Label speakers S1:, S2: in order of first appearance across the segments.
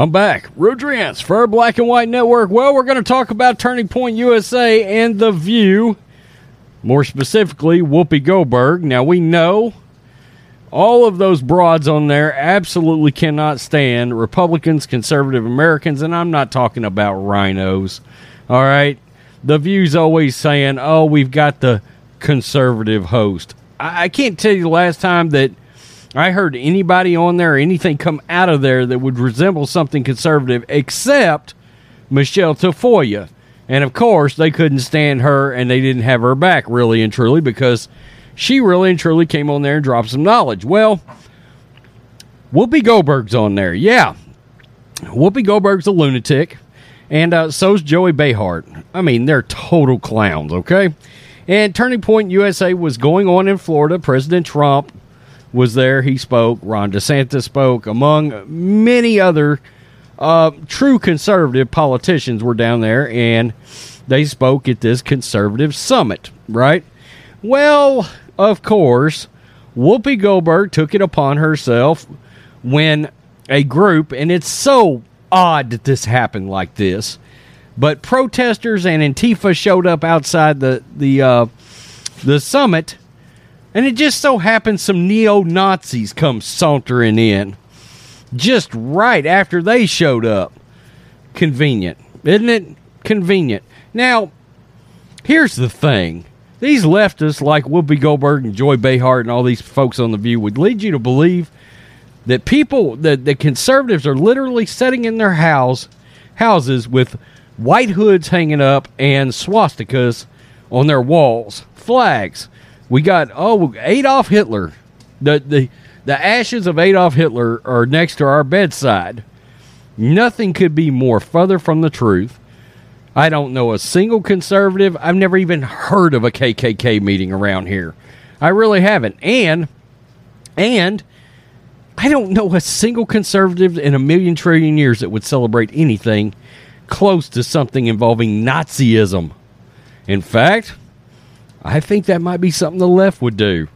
S1: I'm back. Rodrance for Black and White Network. Well, we're going to talk about Turning Point USA and The View. More specifically, Whoopi Goldberg. Now, we know all of those broads on there absolutely cannot stand Republicans, conservative Americans, and I'm not talking about rhinos. All right? The View's always saying, oh, we've got the conservative host. I, I can't tell you the last time that I heard anybody on there anything come out of there that would resemble something conservative except Michelle Tafoya. And of course, they couldn't stand her and they didn't have her back really and truly because she really and truly came on there and dropped some knowledge. Well, Whoopi Goldberg's on there. Yeah. Whoopi Goldberg's a lunatic. And uh, so's Joey Behar. I mean, they're total clowns, okay? And Turning Point USA was going on in Florida. President Trump was there. He spoke. Ron DeSantis spoke, among many other uh, true conservative politicians were down there, and they spoke at this conservative summit, right? Well, of course, Whoopi Goldberg took it upon herself when a group, and it's so odd that this happened like this, but protesters and Antifa showed up outside the the uh, the summit and it just so happened some neo Nazis come sauntering in just right after they showed up. Convenient, isn't it? Convenient. Now, here's the thing. These leftists like Whoopi Goldberg and Joy Behar and all these folks on The View would lead you to believe that people, that the conservatives are literally sitting in their house, houses with white hoods hanging up and swastikas on their walls, flags. We got oh Adolf Hitler. The the the ashes of Adolf Hitler are next to our bedside. Nothing could be more further from the truth. I don't know a single conservative. I've never even heard of a KKK meeting around here. I really haven't. And and I don't know a single conservative in a million trillion years that would celebrate anything close to something involving Nazism. In fact, I think that might be something the left would do.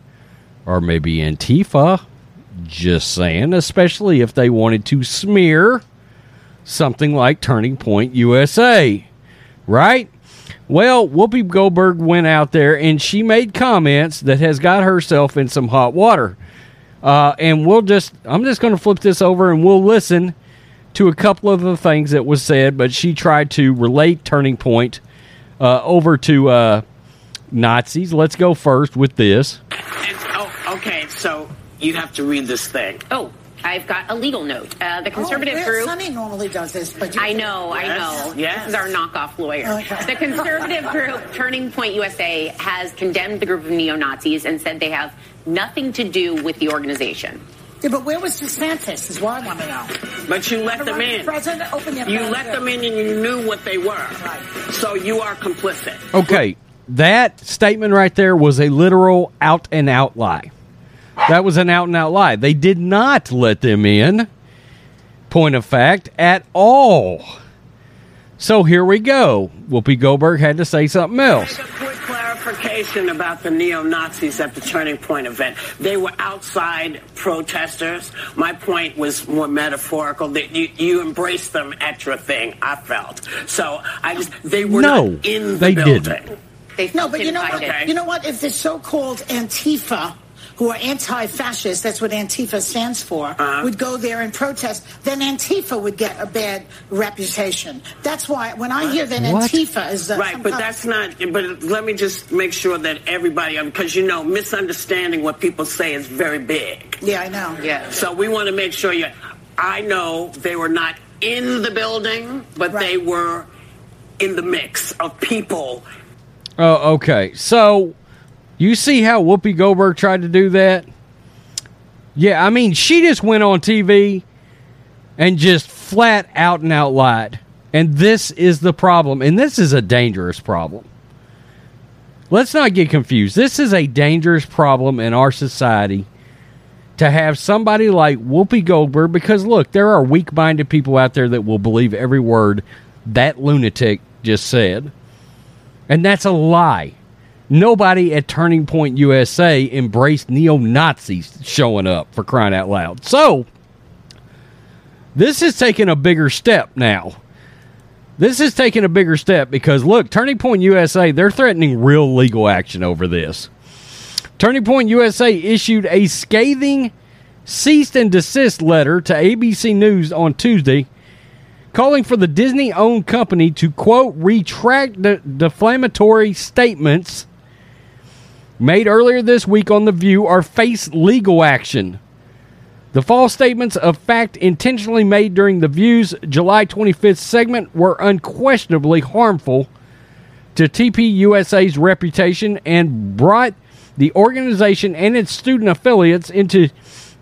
S1: Or maybe Antifa. Just saying, especially if they wanted to smear something like Turning Point USA. Right? Well, Whoopi Goldberg went out there and she made comments that has got herself in some hot water. Uh, and we'll just, I'm just going to flip this over and we'll listen to a couple of the things that was said, but she tried to relate Turning Point uh, over to uh, Nazis. Let's go first with this.
S2: oh, okay, so you have to read this thing.
S3: Oh, I've got a legal note. Uh, the conservative
S4: oh,
S3: group.
S4: Sunny normally does this, but
S3: I know, I know.
S2: Yes.
S3: This is our knockoff lawyer.
S4: Okay.
S3: The conservative group Turning Point USA has condemned the group of neo Nazis and said they have nothing to do with the organization.
S4: Yeah, but where was DeSantis? Is what I want to know.
S2: But you let
S4: The
S2: them in.
S4: President, open your
S2: You let them in and you knew what they were.
S4: Right.
S2: So you are complicit.
S1: Okay, that statement right there was a literal out and out lie. That was an out and out lie. They did not let them in, point of fact, at all. So here we go. Whoopi Goldberg had to say something else.
S2: A quick clarification about the neo Nazis at the Turning Point event. They were outside protesters. My point was more metaphorical. That you, you embraced them at your thing. I felt so. I just they were
S1: No,
S2: not in the
S1: they
S2: building.
S1: didn't.
S3: They
S4: No, but you know what?
S3: invited.
S4: You know what? If the so-called Antifa, who are anti-fascist, that's what Antifa stands for,
S2: Uh-huh.
S4: would go there and protest, then Antifa would get a bad reputation. That's why when I hear that
S1: What?
S4: Antifa is uh,
S2: Right, but
S4: kind-
S2: that's not. But let me just make sure that everybody, because you know, misunderstanding what people say is very big.
S4: yeah, I know.
S3: Yeah.
S2: So we want to make sure you. I know they were not in the building, but
S4: Right.
S2: they were in the mix of people.
S1: Oh, okay. So you see how Whoopi Goldberg tried to do that? Yeah, I mean, she just went on TV and just flat out and out lied. And this is the problem. And this is a dangerous problem. Let's not get confused. This is a dangerous problem in our society to have somebody like Whoopi Goldberg because look, there are weak-minded people out there that will believe every word that lunatic just said. And that's a lie. Nobody at Turning Point USA embraced neo Nazis showing up for crying out loud. So, This is taking a bigger step now. This is taking a bigger step because look, Turning Point USA, they're threatening real legal action over this. Turning Point USA issued a scathing cease and desist letter to ABC News on Tuesday, calling for the Disney owned company to, quote, retract the defamatory statements made earlier this week on The View or face legal action. The false statements of fact intentionally made during The View's July 25th segment were unquestionably harmful to TPUSA's reputation and brought the organization and its student affiliates into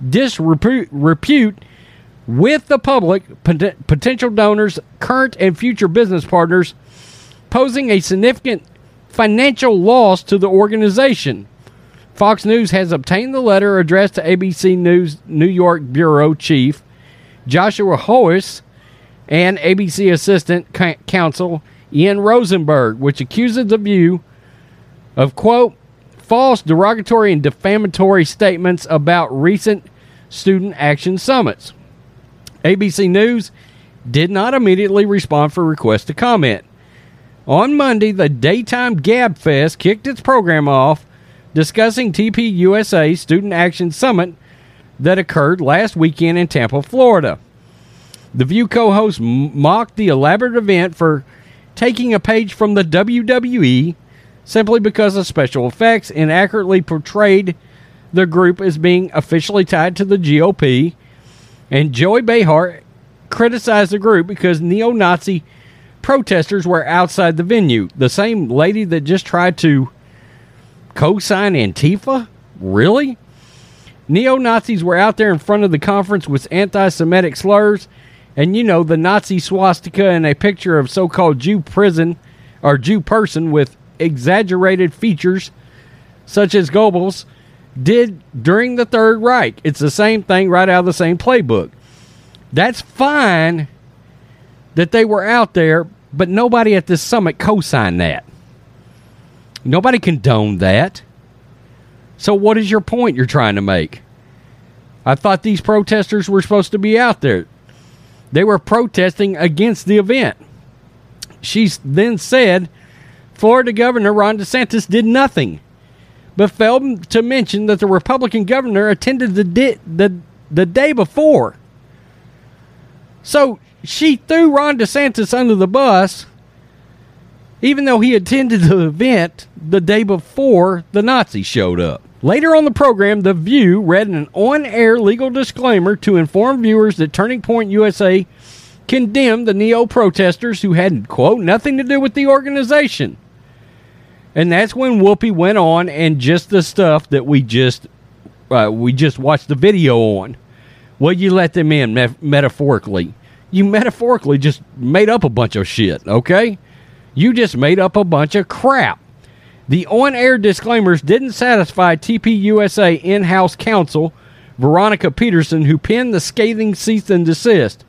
S1: disrepute with the public, pot- potential donors, current and future business partners, posing a significant financial loss to the organization. Fox News has obtained the letter addressed to ABC News New York Bureau Chief Joshua Hoyes and ABC Assistant Counsel Ian Rosenberg, which accuses the View of, quote, false, derogatory, and defamatory statements about recent student action summits. ABC News did not immediately respond for requests to comment. On Monday, the daytime Gab Fest kicked its program off discussing TPUSA Student Action Summit that occurred last weekend in Tampa, Florida. The View co host mocked the elaborate event for taking a page from the WWE simply because of special effects inaccurately portrayed the group as being officially tied to the GOP. And Joy Behar criticized the group because neo Nazi protesters were outside the venue. The same lady that just tried to co sign Antifa? Really? Neo Nazis were out there in front of the conference with anti Semitic slurs, and you know, the Nazi swastika and a picture of so called Jew prison or Jew person with exaggerated features, such as Goebbels, did during the Third Reich. It's the same thing right out of the same playbook. That's fine that they were out there, but nobody at this summit co signed that. Nobody condoned that. So, what is your point you're trying to make? I thought these protesters were supposed to be out there. They were protesting against the event. She then said Florida Governor Ron DeSantis did nothing, but failed to mention that the Republican governor attended the, di- the, the day before. So she threw Ron DeSantis under the bus even though he attended the event the day before the Nazis showed up. Later on the program, The View read an on air legal disclaimer to inform viewers that Turning Point USA condemned the neo protesters who had, quote, nothing to do with the organization. And that's when Whoopi went on and just the stuff that we just uh, we just watched the video on. Well, you let them in me- metaphorically. You metaphorically just made up a bunch of shit, okay? You just made up a bunch of crap. The on air disclaimers didn't satisfy TPUSA in house counsel, Veronica Peterson, who penned the scathing cease and desist.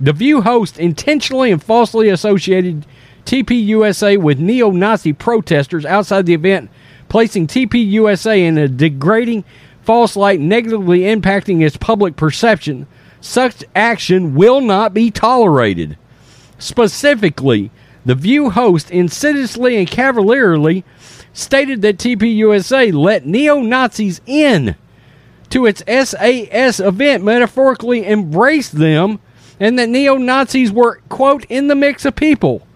S1: The View host intentionally and falsely associated TPUSA with neo Nazi protesters outside the event, placing TPUSA in a degrading false light, negatively impacting its public perception. Such action will not be tolerated. Specifically, the View host insidiously and cavalierly stated that TPUSA let neo Nazis in to its SAS event, metaphorically embraced them, and that neo Nazis were, quote, in the mix of people.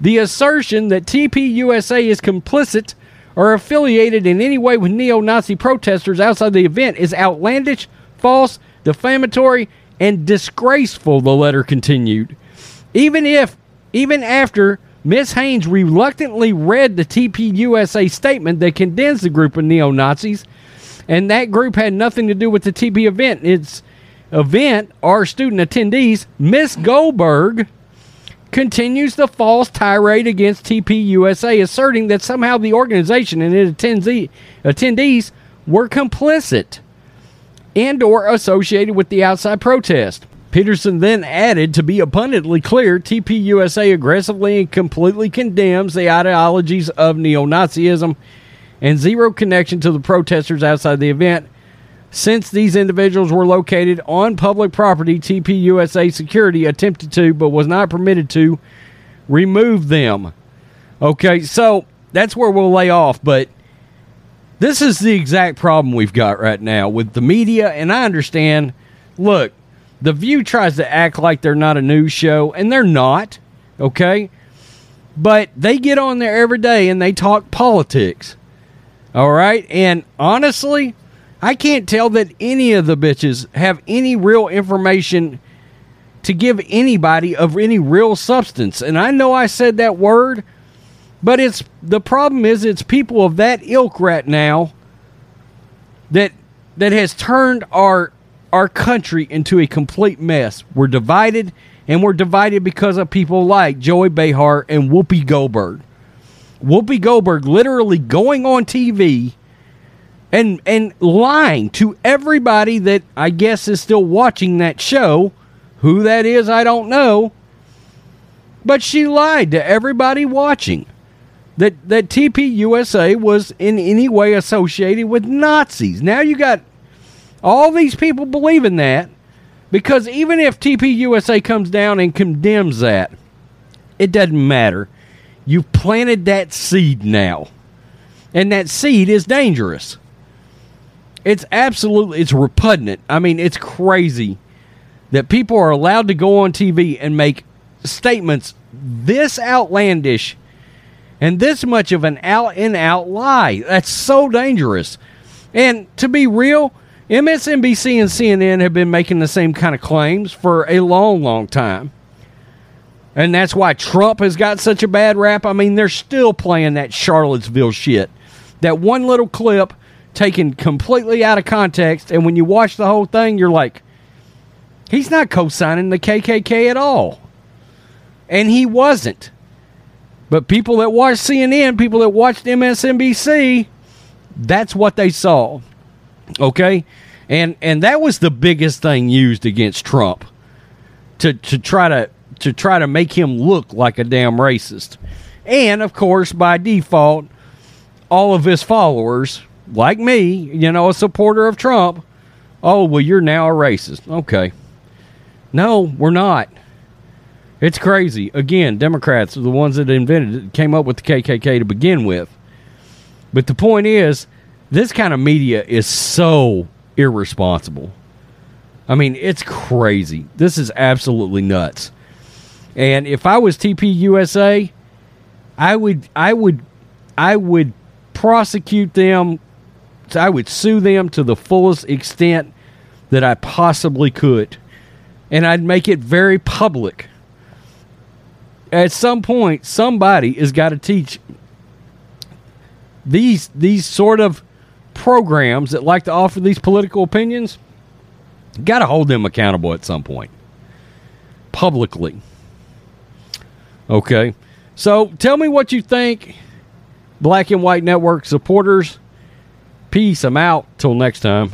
S1: The assertion that TPUSA is complicit or affiliated in any way with neo Nazi protesters outside the event is outlandish, false, defamatory, and disgraceful, the letter continued. Even if even after Ms. Haynes reluctantly read the TPUSA statement that condemns the group of neo Nazis, and that group had nothing to do with the TP event. Its event, our student attendees, Miss Goldberg, continues the false tirade against TPUSA, asserting that somehow the organization and its attendees were complicit and or associated with the outside protest. Peterson then added to be abundantly clear TPUSA aggressively and completely condemns the ideologies of neo Nazism and zero connection to the protesters outside the event. Since these individuals were located on public property, TPUSA security attempted to, but was not permitted to, remove them. Okay, so that's where we'll lay off, but this is the exact problem we've got right now with the media, and I understand. Look, The View tries to act like they're not a news show, and they're not, okay? But they get on there every day and they talk politics, all right? And honestly, I can't tell that any of the bitches have any real information to give anybody of any real substance. And I know I said that word, but it's the problem is it's people of that ilk right now that that has turned our our country into a complete mess. We're divided and we're divided because of people like Joey Behar and Whoopi Goldberg. Whoopi Goldberg literally going on TV and and lying to everybody that I guess is still watching that show. Who that is, I don't know. But she lied to everybody watching that that TPUSA was in any way associated with Nazis. Now you got all these people believing that because even if TPUSA comes down and condemns that, it doesn't matter. You planted that seed now. And that seed is dangerous. It's absolutely it's repugnant. I mean, it's crazy that people are allowed to go on TV and make statements this outlandish and this much of an out and out lie. That's so dangerous. And to be real, MSNBC and CNN have been making the same kind of claims for a long, long time. And that's why Trump has got such a bad rap. I mean, they're still playing that Charlottesville shit. That one little clip taken completely out of context. And when you watch the whole thing, you're like, he's not co signing the KKK at all. And he wasn't. But people that watched CNN, people that watched MSNBC, that's what they saw. Okay? And and that was the biggest thing used against Trump to to try to to try to make him look like a damn racist. And of course, by default, all of his followers, like me, you know, a supporter of Trump, oh, well, you're now a racist. Okay. No, we're not. It's crazy. Again, Democrats are the ones that invented it, came up with the KKK to begin with. But the point is, this kind of media is so irresponsible. I mean, it's crazy. This is absolutely nuts. And if I was TPUSA, I would I would I would prosecute them I would sue them to the fullest extent that I possibly could. And I'd make it very public. At some point somebody has got to teach these these sort of programs that like to offer these political opinions, got to hold them accountable at some point publicly. Okay. So tell me what you think, Black and White Network supporters. Peace. I'm out. Till next time.